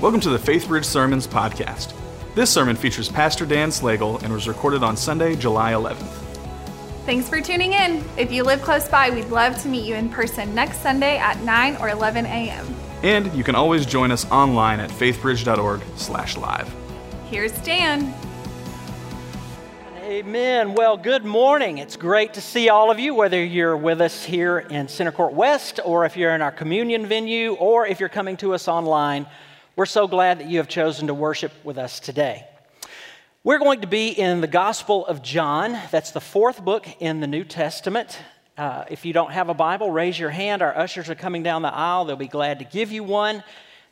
Welcome to the Faithbridge Sermons podcast. This sermon features Pastor Dan Slagle and was recorded on Sunday, July 11th. Thanks for tuning in. If you live close by, we'd love to meet you in person next Sunday at 9 or 11 a.m. And you can always join us online at faithbridge.org/live. Here's Dan. Amen. Well, good morning. It's great to see all of you, whether you're with us here in Center Court West, or if you're in our communion venue, or if you're coming to us online. We're so glad that you have chosen to worship with us today. We're going to be in the Gospel of John. That's the fourth book in the New Testament. Uh, if you don't have a Bible, raise your hand. Our ushers are coming down the aisle. They'll be glad to give you one.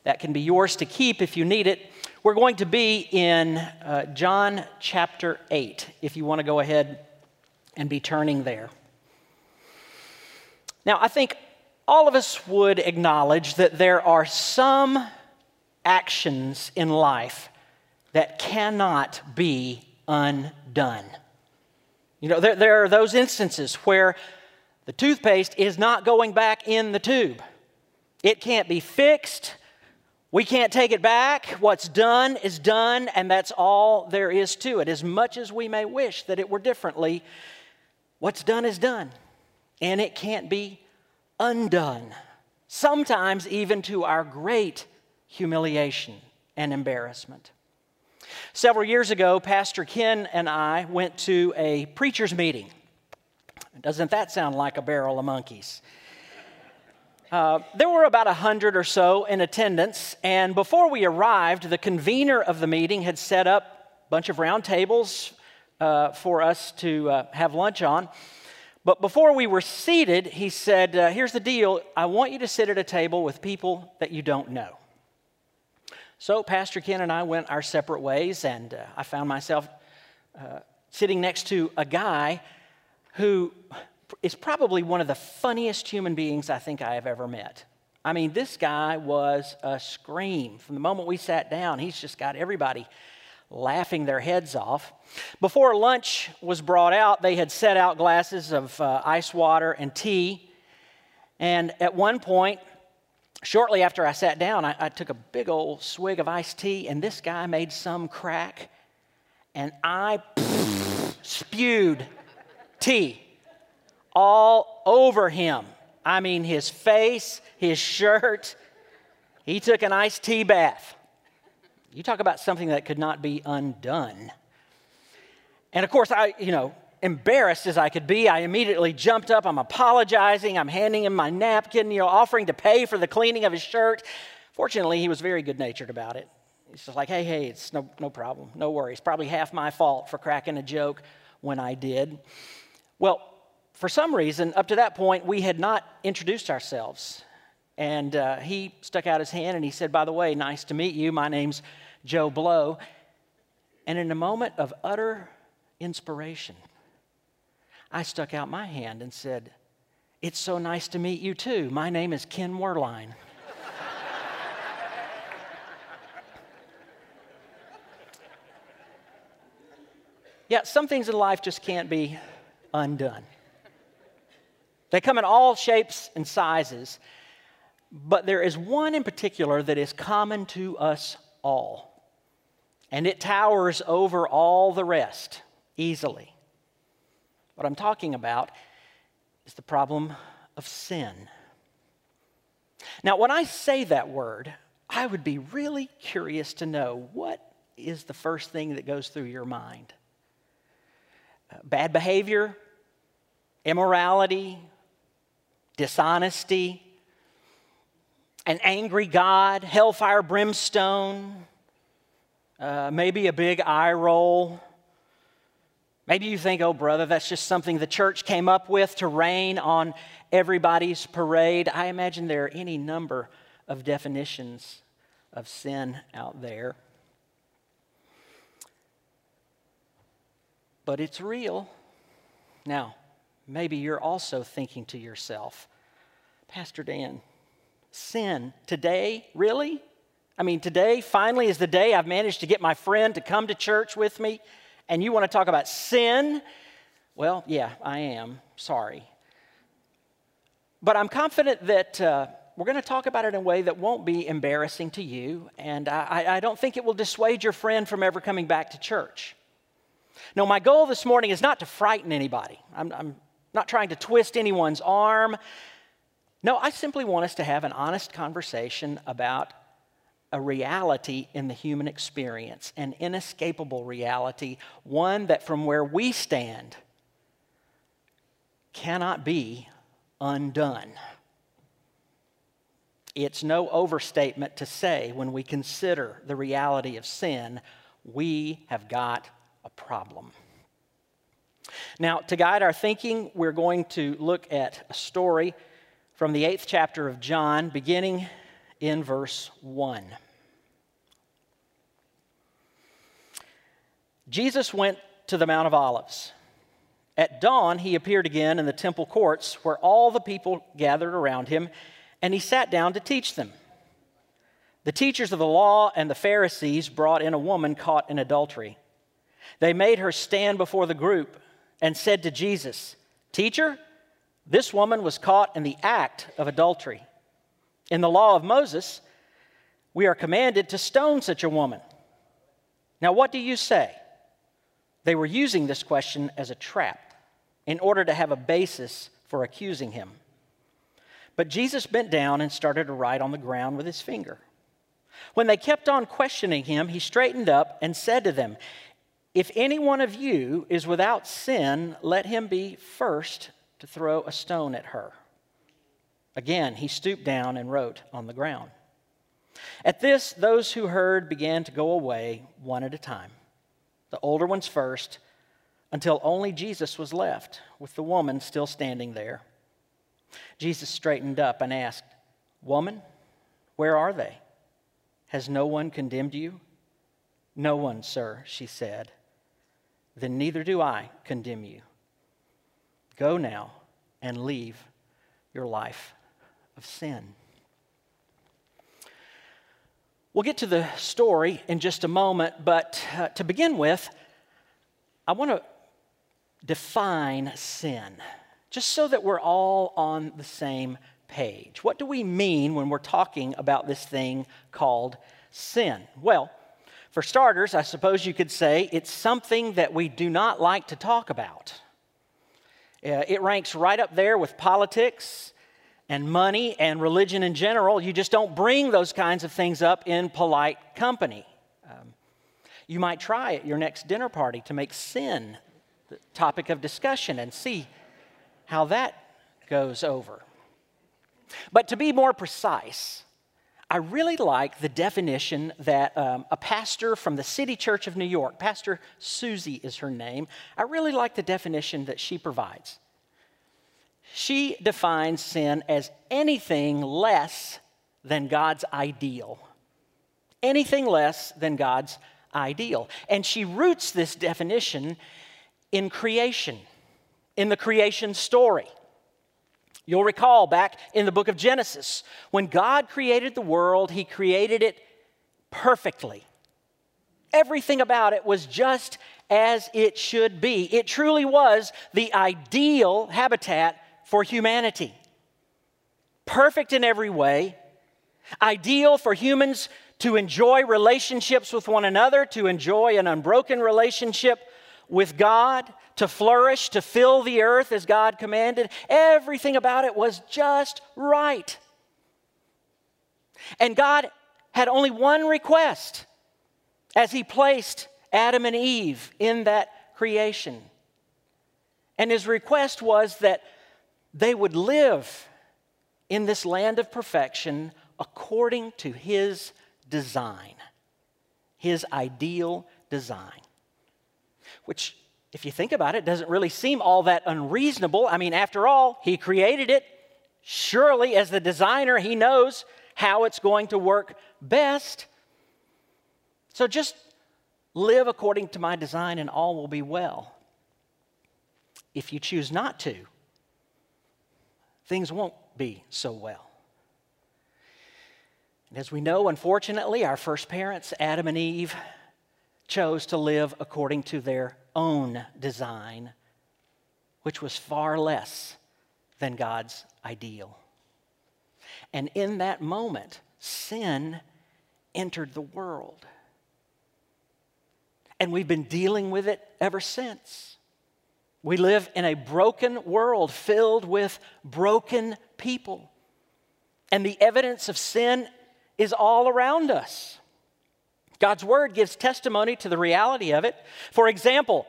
That can be yours to keep if you need it. We're going to be in uh, John chapter 8, if you want to go ahead and be turning there. Now, I think all of us would acknowledge that there are some actions in life that cannot be undone. You know, there, there are those instances where the toothpaste is not going back in the tube. It can't be fixed. We can't take it back. What's done is done, and that's all there is to it. As much as we may wish that it were differently, what's done is done, and it can't be undone. Sometimes, even to our great humiliation and embarrassment. Several years ago, Pastor Ken and I went to a preacher's meeting. Doesn't that sound like a barrel of monkeys? Uh, there were about a hundred or so in attendance, and before we arrived, the convener of the meeting had set up a bunch of round tables uh, for us to uh, have lunch on. But before we were seated, he said, uh, Here's the deal I want you to sit at a table with people that you don't know. So, Pastor Ken and I went our separate ways, and uh, I found myself uh, sitting next to a guy who is probably one of the funniest human beings I think I have ever met. I mean, this guy was a scream. From the moment we sat down, he's just got everybody laughing their heads off. Before lunch was brought out, they had set out glasses of uh, ice water and tea. And at one point, shortly after I sat down, I, I took a big old swig of iced tea, and this guy made some crack, and I spewed tea all over him. I mean, his face, his shirt. He took an iced tea bath. You talk about something that could not be undone. And of course, I, you know, embarrassed as I could be, I immediately jumped up. I'm apologizing. I'm handing him my napkin, you know, offering to pay for the cleaning of his shirt. Fortunately, he was very good natured about it. He's just like, hey, hey, it's no, no problem. No worries. Probably half my fault for cracking a joke when I did. Well, for some reason, up to that point, we had not introduced ourselves. And uh, he stuck out his hand and he said, By the way, nice to meet you. My name's Joe Blow. And in a moment of utter inspiration, I stuck out my hand and said, It's so nice to meet you too. My name is Ken Werlein. yeah, some things in life just can't be undone. They come in all shapes and sizes, but there is one in particular that is common to us all, and it towers over all the rest easily. What I'm talking about is the problem of sin. Now, when I say that word, I would be really curious to know what is the first thing that goes through your mind? Uh, bad behavior, immorality, dishonesty, an angry God, hellfire, brimstone, uh, maybe a big eye roll. Maybe you think, oh, brother, that's just something the church came up with to rain on everybody's parade. I imagine there are any number of definitions of sin out there. But it's real. Now, maybe you're also thinking to yourself, Pastor Dan, sin today, really? I mean, today finally is the day I've managed to get my friend to come to church with me and you want to talk about sin, well, yeah, I am. Sorry. But I'm confident that uh, we're going to talk about it in a way that won't be embarrassing to you, and I, I don't think it will dissuade your friend from ever coming back to church. No, my goal this morning is not to frighten anybody. I'm, I'm not trying to twist anyone's arm. No, I simply want us to have an honest conversation about a reality in the human experience, an inescapable reality, one that from where we stand cannot be undone. It's no overstatement to say when we consider the reality of sin, we have got a problem. Now, to guide our thinking, we're going to look at a story from the eighth chapter of John, beginning in verse 1. Jesus went to the Mount of Olives. At dawn, he appeared again in the temple courts where all the people gathered around him, and he sat down to teach them. The teachers of the law and the Pharisees brought in a woman caught in adultery. They made her stand before the group and said to Jesus, Teacher, this woman was caught in the act of adultery. In the law of Moses, we are commanded to stone such a woman. Now, what do you say? They were using this question as a trap in order to have a basis for accusing him. But Jesus bent down and started to write on the ground with his finger. When they kept on questioning him, he straightened up and said to them, If any one of you is without sin, let him be first to throw a stone at her. Again, he stooped down and wrote on the ground. At this, those who heard began to go away one at a time, the older ones first until only Jesus was left, with the woman still standing there. Jesus straightened up and asked, Woman, where are they? Has no one condemned you? No one, sir, she said. Then neither do I condemn you. Go now and leave your life of sin. We'll get to the story in just a moment, but uh, to begin with, I want to define sin, just so that we're all on the same page. What do we mean when we're talking about this thing called sin? Well, for starters, I suppose you could say it's something that we do not like to talk about. Uh, it ranks right up there with politics and money and religion in general. You just don't bring those kinds of things up in polite company. Um, you might try at your next dinner party to make sin the topic of discussion and see how that goes over. But to be more precise, I really like the definition that um, a pastor from the City Church of New York, Pastor Susie is her name, I really like the definition that she provides. She defines sin as anything less than God's ideal. Anything less than God's ideal. And she roots this definition in creation, in the creation story. You'll recall back in the book of Genesis, when God created the world, He created it perfectly. Everything about it was just as it should be. It truly was the ideal habitat for humanity. Perfect in every way, ideal for humans to enjoy relationships with one another, to enjoy an unbroken relationship with God, to flourish, to fill the earth as God commanded. Everything about it was just right. And God had only one request as He placed Adam and Eve in that creation. And His request was that they would live in this land of perfection according to His design, His ideal design which, if you think about it, doesn't really seem all that unreasonable. I mean, after all, He created it. Surely, as the designer, He knows how it's going to work best. So just live according to my design and all will be well. If you choose not to, things won't be so well. And as we know, unfortunately, our first parents, Adam and Eve, chose to live according to their own design, which was far less than God's ideal. And in that moment, sin entered the world. And we've been dealing with it ever since. We live in a broken world filled with broken people. And the evidence of sin is all around us. God's word gives testimony to the reality of it. For example,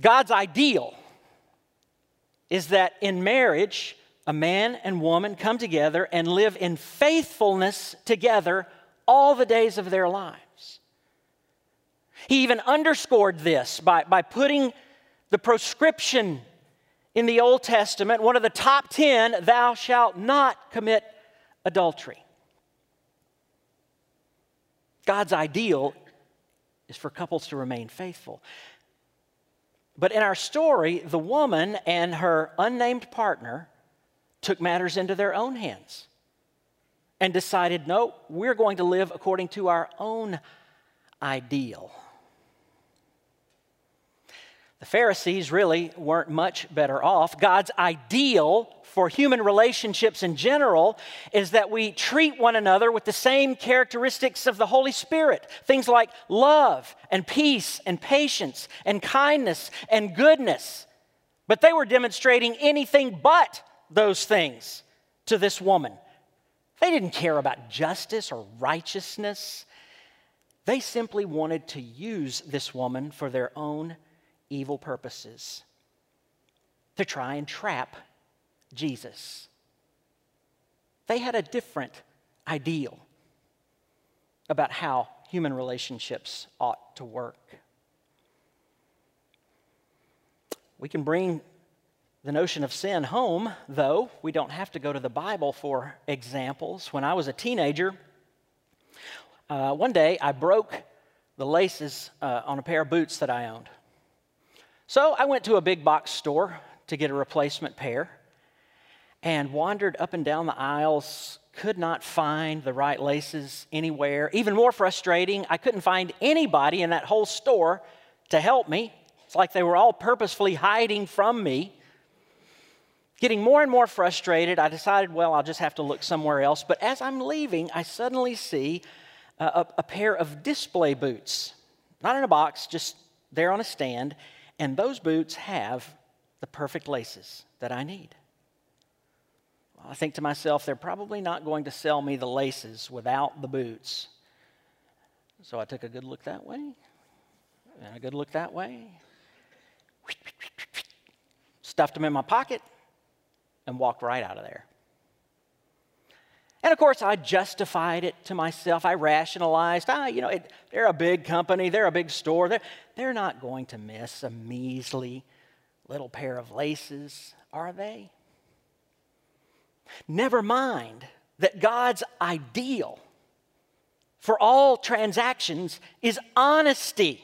God's ideal is that in marriage, a man and woman come together and live in faithfulness together all the days of their lives. He even underscored this by, by putting the proscription in the Old Testament, one of the top 10, thou shalt not commit adultery. God's ideal is for couples to remain faithful. But in our story, the woman and her unnamed partner took matters into their own hands and decided, no, we're going to live according to our own ideal. The Pharisees really weren't much better off. God's ideal for human relationships in general is that we treat one another with the same characteristics of the Holy Spirit things like love and peace and patience and kindness and goodness. But they were demonstrating anything but those things to this woman. They didn't care about justice or righteousness. They simply wanted to use this woman for their own evil purposes to try and trap Jesus. They had a different ideal about how human relationships ought to work. We can bring the notion of sin home, though. We don't have to go to the Bible for examples. When I was a teenager, uh, one day I broke the laces uh, on a pair of boots that I owned. So I went to a big box store to get a replacement pair and wandered up and down the aisles, could not find the right laces anywhere. Even more frustrating, I couldn't find anybody in that whole store to help me. It's like they were all purposefully hiding from me. Getting more and more frustrated, I decided, well, I'll just have to look somewhere else. But as I'm leaving, I suddenly see a, a pair of display boots, not in a box, just there on a stand. And those boots have the perfect laces that I need. Well, I think to myself, they're probably not going to sell me the laces without the boots. So I took a good look that way, and a good look that way, stuffed them in my pocket, and walked right out of there. And of course, I justified it to myself. I rationalized, ah, you know, it, they're a big company, they're a big store. They're, they're not going to miss a measly little pair of laces, are they? Never mind that God's ideal for all transactions is honesty.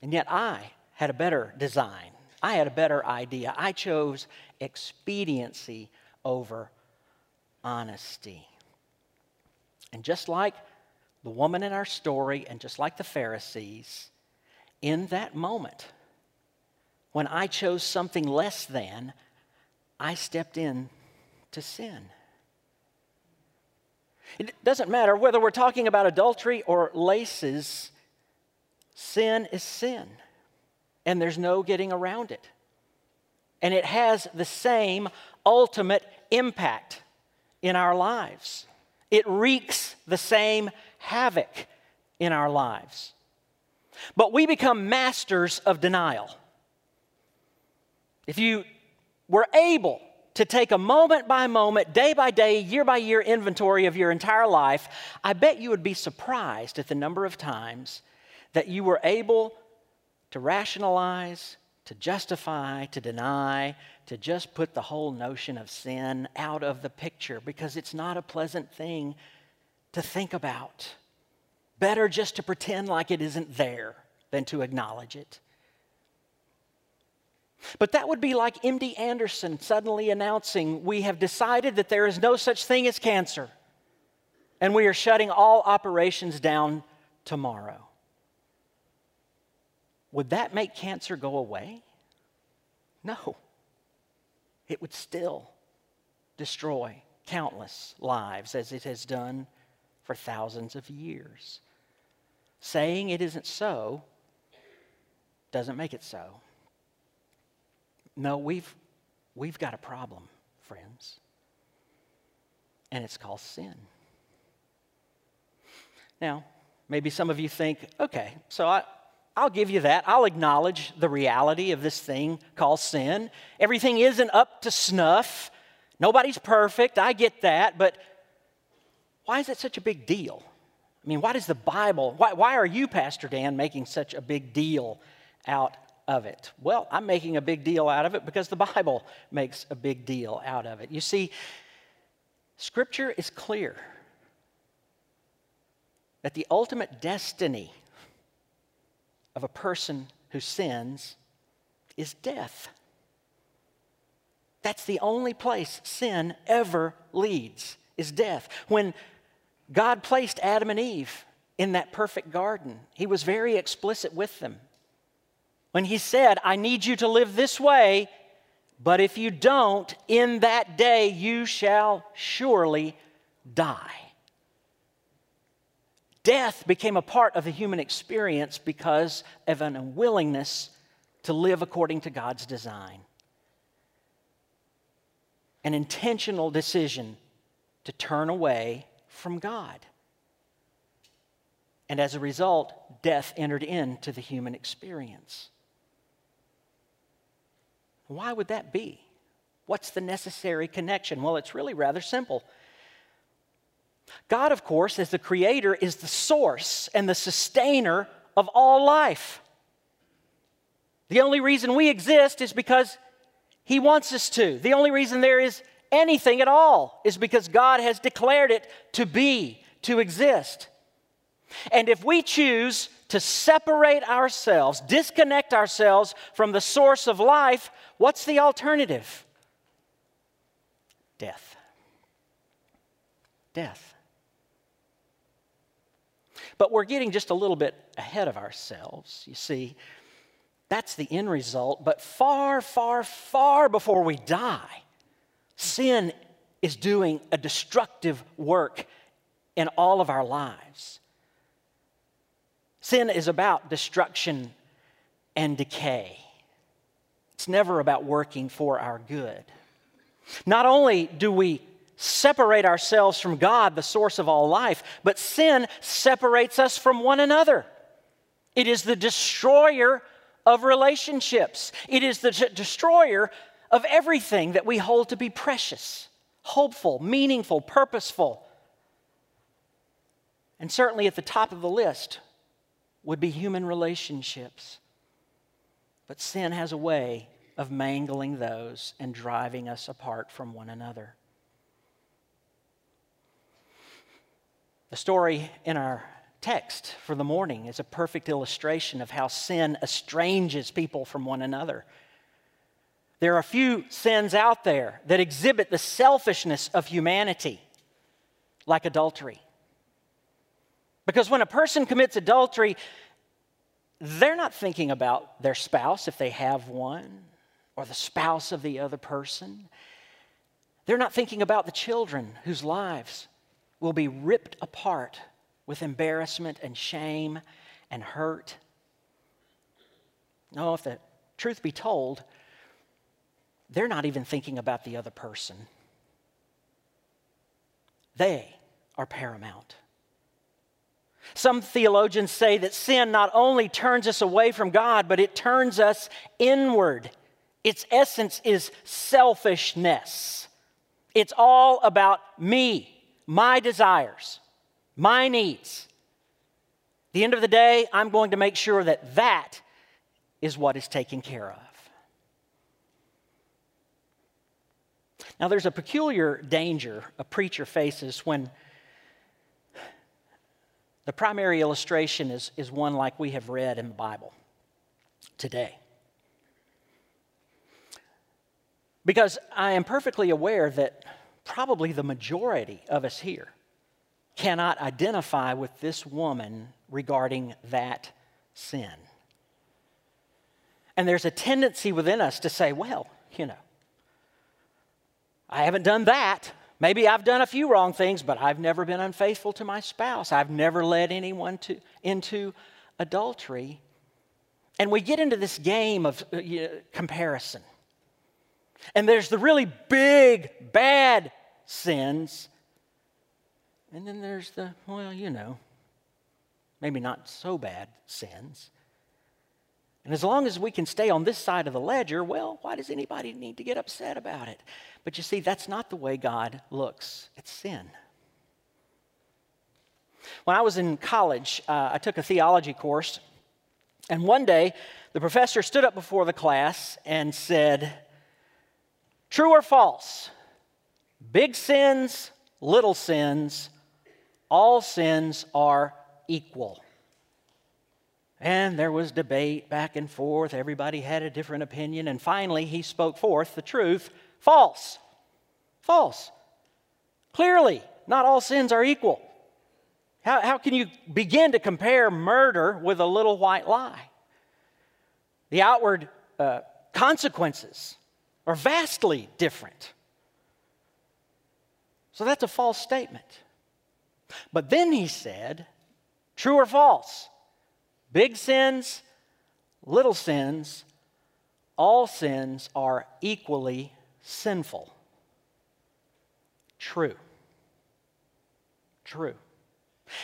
And yet I had a better design. I had a better idea. I chose expediency over honesty. And just like the woman in our story, and just like the Pharisees, in that moment, when I chose something less than, I stepped in to sin. It doesn't matter whether we're talking about adultery or laces, sin is sin, and there's no getting around it. And it has the same ultimate impact in our lives. It wreaks the same havoc in our lives. But we become masters of denial. If you were able to take a moment by moment, day by day, year by year inventory of your entire life, I bet you would be surprised at the number of times that you were able to rationalize, to justify, to deny, to just put the whole notion of sin out of the picture because it's not a pleasant thing to think about. Better just to pretend like it isn't there than to acknowledge it. But that would be like MD Anderson suddenly announcing, We have decided that there is no such thing as cancer, and we are shutting all operations down tomorrow. Would that make cancer go away? No. It would still destroy countless lives as it has done for thousands of years. Saying it isn't so doesn't make it so. No, we've, we've got a problem, friends, and it's called sin. Now, maybe some of you think, okay, so I, I'll give you that. I'll acknowledge the reality of this thing called sin. Everything isn't up to snuff. Nobody's perfect. I get that. But why is it such a big deal? I mean, why does the Bible, why, why are you, Pastor Dan, making such a big deal out of it? Well, I'm making a big deal out of it because the Bible makes a big deal out of it. You see, Scripture is clear that the ultimate destiny of a person who sins is death. That's the only place sin ever leads, is death. When God placed Adam and Eve in that perfect garden, He was very explicit with them. When He said, I need you to live this way, but if you don't, in that day you shall surely die. Death became a part of the human experience because of an unwillingness to live according to God's design. An intentional decision to turn away from God. And as a result, death entered into the human experience. Why would that be? What's the necessary connection? Well, it's really rather simple. God, of course, as the creator, is the source and the sustainer of all life. The only reason we exist is because He wants us to. The only reason there is anything at all is because God has declared it to be, to exist. And if we choose to separate ourselves, disconnect ourselves from the source of life, what's the alternative? Death. Death. But we're getting just a little bit ahead of ourselves. You see, that's the end result. But far, far, far before we die, sin is doing a destructive work in all of our lives. Sin is about destruction and decay. It's never about working for our good. Not only do we separate ourselves from God, the source of all life, but sin separates us from one another. It is the destroyer of relationships, it is the destroyer of everything that we hold to be precious, hopeful, meaningful, purposeful. And certainly at the top of the list would be human relationships. But sin has a way of mangling those and driving us apart from one another. The story in our text for the morning is a perfect illustration of how sin estranges people from one another. There are a few sins out there that exhibit the selfishness of humanity, like adultery. Because when a person commits adultery, they're not thinking about their spouse if they have one, or the spouse of the other person. They're not thinking about the children whose lives will be ripped apart with embarrassment and shame and hurt. No, if the truth be told, they're not even thinking about the other person. They are paramount. Some theologians say that sin not only turns us away from God, but it turns us inward. Its essence is selfishness. It's all about me my desires, my needs. At the end of the day, I'm going to make sure that that is what is taken care of. Now, there's a peculiar danger a preacher faces when the primary illustration is, is one like we have read in the Bible today. Because I am perfectly aware that probably the majority of us here cannot identify with this woman regarding that sin. And there's a tendency within us to say, well, you know, I haven't done that. Maybe I've done a few wrong things, but I've never been unfaithful to my spouse. I've never led anyone to, into adultery. And we get into this game of uh, you know, comparison. And there's the really big, bad sins. And then there's the, well, you know, maybe not so bad sins. And as long as we can stay on this side of the ledger, well, why does anybody need to get upset about it? But you see, that's not the way God looks at sin. When I was in college, uh, I took a theology course, and one day the professor stood up before the class and said, True or false? Big sins, little sins, all sins are equal. And there was debate back and forth. Everybody had a different opinion. And finally, he spoke forth the truth false. False. Clearly, not all sins are equal. How, how can you begin to compare murder with a little white lie? The outward uh, consequences are vastly different. So that's a false statement. But then he said, true or false? Big sins, little sins, all sins are equally sinful. True. True.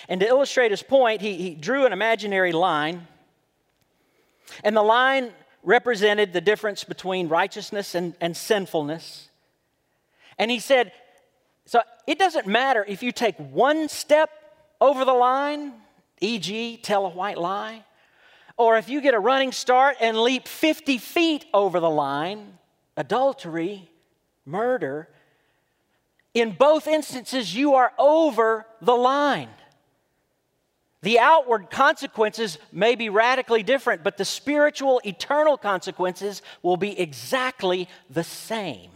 And to illustrate his point, he, he drew an imaginary line. And the line represented the difference between righteousness and, and sinfulness. And he said, so it doesn't matter if you take one step over the line e.g., tell a white lie, or if you get a running start and leap 50 feet over the line, adultery, murder, in both instances, you are over the line. The outward consequences may be radically different, but the spiritual, eternal consequences will be exactly the same.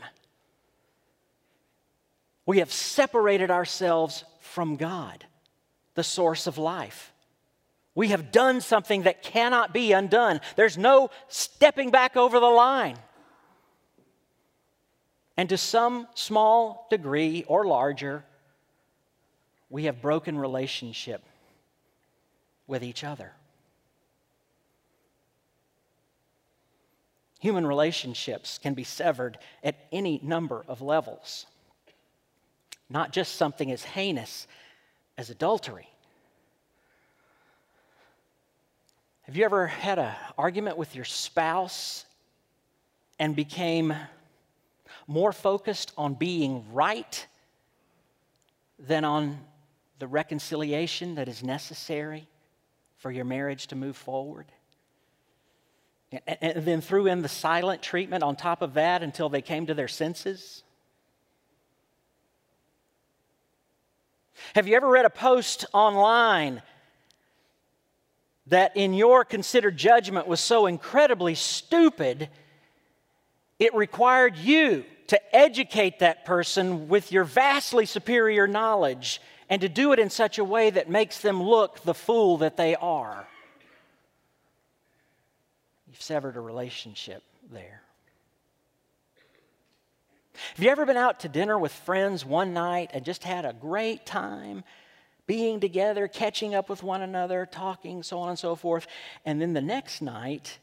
We have separated ourselves from God, the source of life. We have done something that cannot be undone. There's no stepping back over the line. And to some small degree or larger, we have broken relationship with each other. Human relationships can be severed at any number of levels, not just something as heinous as adultery. Have you ever had an argument with your spouse and became more focused on being right than on the reconciliation that is necessary for your marriage to move forward? And then threw in the silent treatment on top of that until they came to their senses? Have you ever read a post online that in your considered judgment was so incredibly stupid, it required you to educate that person with your vastly superior knowledge and to do it in such a way that makes them look the fool that they are. You've severed a relationship there. Have you ever been out to dinner with friends one night and just had a great time? being together, catching up with one another, talking, so on and so forth. And then the next night,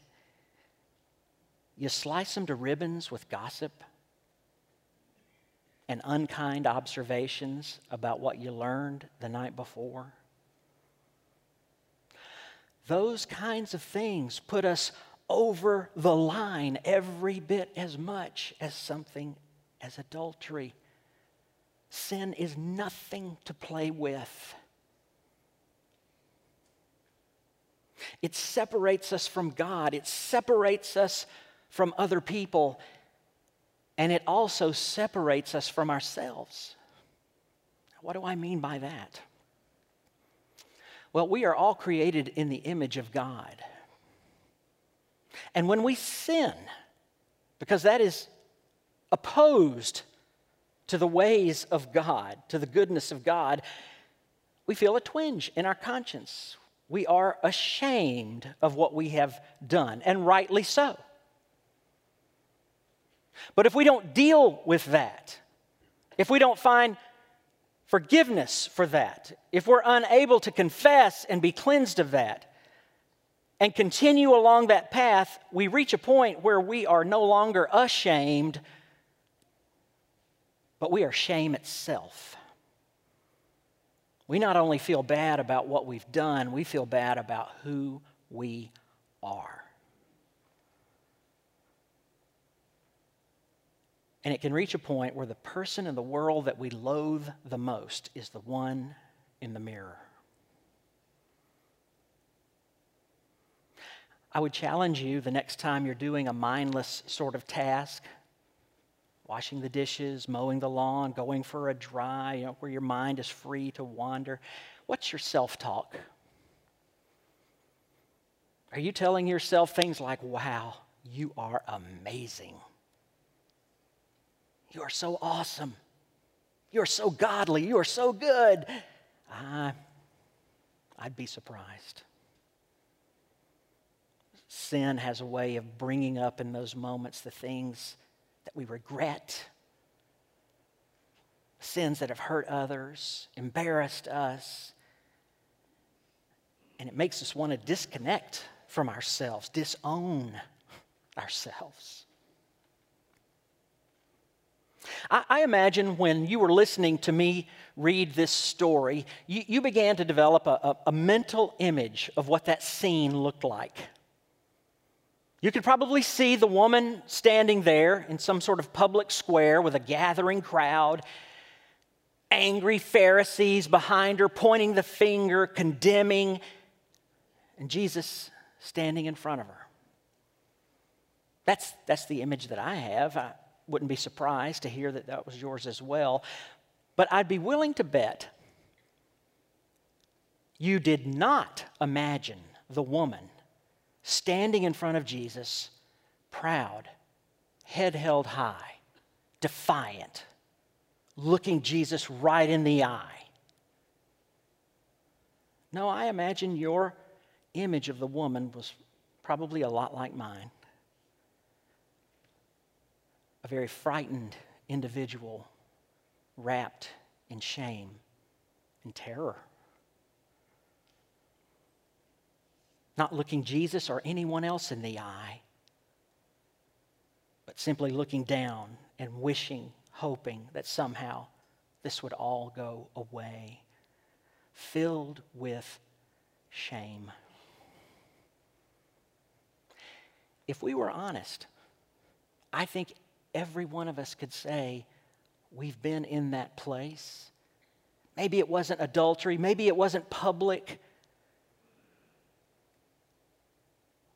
you slice them to ribbons with gossip and unkind observations about what you learned the night before. Those kinds of things put us over the line every bit as much as something as adultery Sin is nothing to play with. It separates us from God, it separates us from other people, and it also separates us from ourselves. What do I mean by that? Well, we are all created in the image of God. And when we sin, because that is opposed to the ways of God, to the goodness of God, we feel a twinge in our conscience. We are ashamed of what we have done, and rightly so. But if we don't deal with that, if we don't find forgiveness for that, if we're unable to confess and be cleansed of that, and continue along that path, we reach a point where we are no longer ashamed, but we are shame itself. We not only feel bad about what we've done, we feel bad about who we are. And it can reach a point where the person in the world that we loathe the most is the one in the mirror. I would challenge you the next time you're doing a mindless sort of task, washing the dishes, mowing the lawn, going for a drive, you know, where your mind is free to wander. What's your self talk? Are you telling yourself things like, wow, you are amazing? You are so awesome. You are so godly. You are so good. I, I'd be surprised. Sin has a way of bringing up in those moments the things that we regret, sins that have hurt others, embarrassed us, and it makes us want to disconnect from ourselves, disown ourselves. I, imagine when you were listening to me read this story, you, you began to develop a, a, a mental image of what that scene looked like. You could probably see the woman standing there in some sort of public square with a gathering crowd, angry Pharisees behind her, pointing the finger, condemning, and Jesus standing in front of her. That's, that's the image that I have. I wouldn't be surprised to hear that that was yours as well. But I'd be willing to bet you did not imagine the woman standing in front of Jesus, proud, head held high, defiant, looking Jesus right in the eye. No, I imagine your image of the woman was probably a lot like mine. A very frightened individual wrapped in shame and terror. Not looking Jesus or anyone else in the eye, but simply looking down and wishing, hoping that somehow this would all go away, filled with shame. If we were honest, I think every one of us could say we've been in that place. Maybe it wasn't adultery, maybe it wasn't public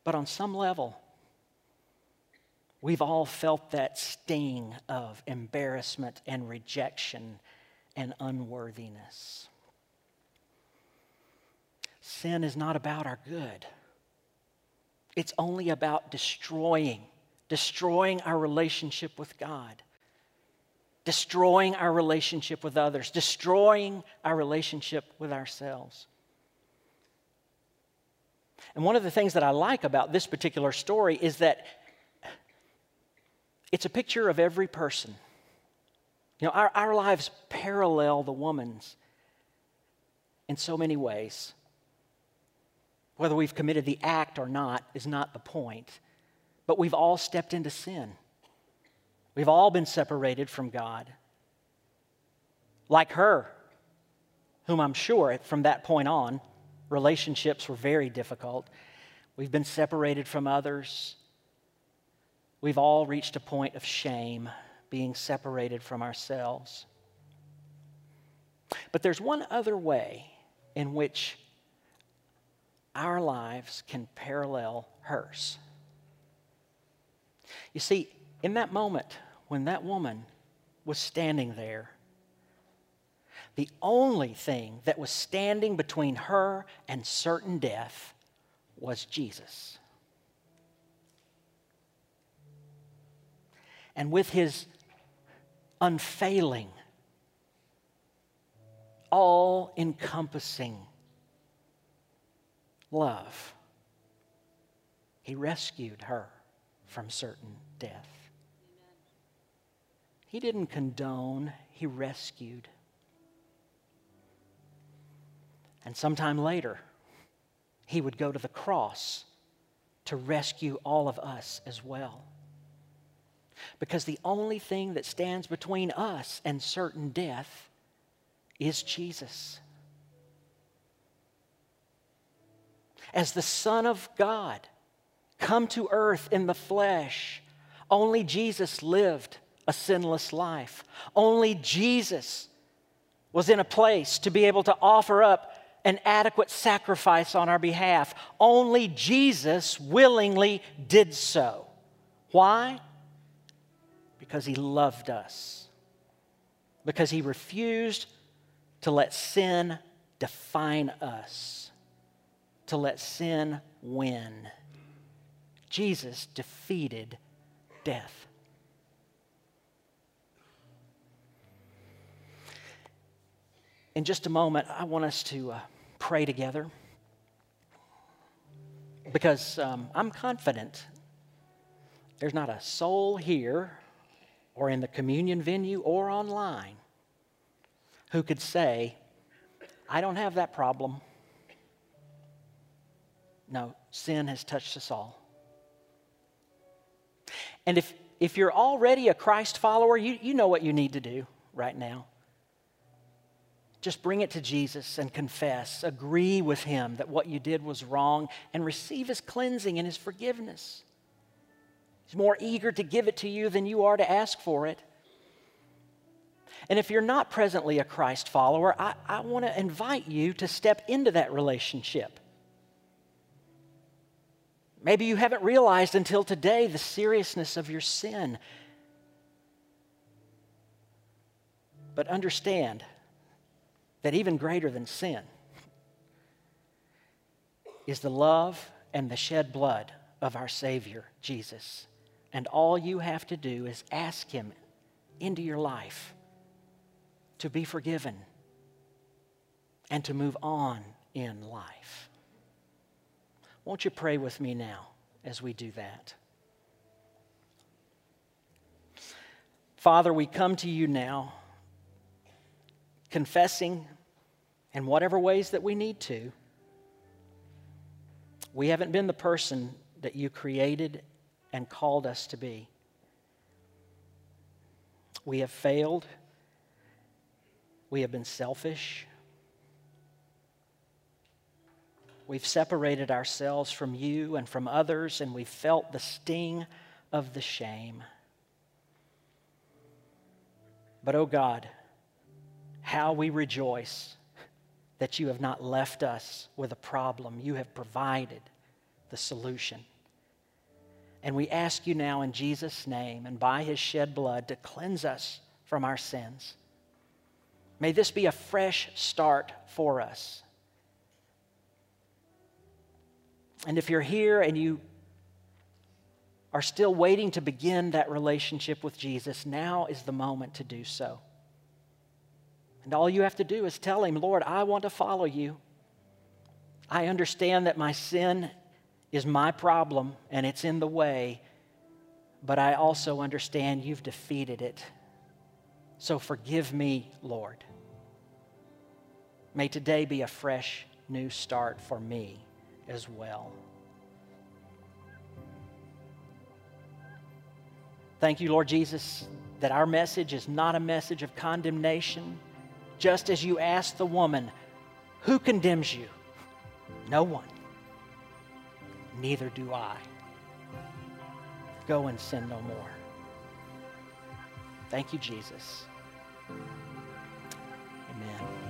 But on some level, we've all felt that sting of embarrassment and rejection and unworthiness. Sin is not about our good. It's only about destroying, destroying our relationship with God, destroying our relationship with others, destroying our relationship with ourselves. And one of the things that I like about this particular story is that it's a picture of every person. You know, our, our lives parallel the woman's in so many ways. Whether we've committed the act or not is not the point. But we've all stepped into sin. We've all been separated from God. Like her, whom I'm sure from that point on Relationships were very difficult. We've been separated from others. We've all reached a point of shame, being separated from ourselves. But there's one other way in which our lives can parallel hers. You see, in that moment when that woman was standing there, the only thing that was standing between her and certain death was Jesus. And with his unfailing, all encompassing love, he rescued her from certain death. He didn't condone, He rescued. And sometime later, He would go to the cross to rescue all of us as well. Because the only thing that stands between us and certain death is Jesus. As the Son of God, come to earth in the flesh, only Jesus lived a sinless life. Only Jesus was in a place to be able to offer up an adequate sacrifice on our behalf. Only Jesus willingly did so. Why? Because he loved us. Because he refused to let sin define us, to let sin win. Jesus defeated death. In just a moment, I want us to uh, pray together because um, I'm confident there's not a soul here or in the communion venue or online who could say, I don't have that problem. No, sin has touched us all. And if, if you're already a Christ follower, you, you know what you need to do right now. Just bring it to Jesus and confess. Agree with Him that what you did was wrong and receive His cleansing and His forgiveness. He's more eager to give it to you than you are to ask for it. And if you're not presently a Christ follower, I, I want to invite you to step into that relationship. Maybe you haven't realized until today the seriousness of your sin. But understand that even greater than sin is the love and the shed blood of our Savior, Jesus. And all you have to do is ask Him into your life to be forgiven and to move on in life. Won't you pray with me now as we do that? Father, we come to you now confessing in whatever ways that we need to. We haven't been the person that you created and called us to be. We have failed. We have been selfish. We've separated ourselves from you and from others, and we've felt the sting of the shame. But, oh God, how we rejoice that you have not left us with a problem. You have provided the solution. And we ask you now in Jesus' name and by his shed blood to cleanse us from our sins. May this be a fresh start for us. And if you're here and you are still waiting to begin that relationship with Jesus, now is the moment to do so. And all you have to do is tell Him, Lord, I want to follow you. I understand that my sin is my problem and it's in the way, but I also understand you've defeated it. So forgive me, Lord. May today be a fresh new start for me as well. Thank you, Lord Jesus, that our message is not a message of condemnation just as you asked the woman, Who condemns you? No one. Neither do I. Go and sin no more. Thank you, Jesus. Amen.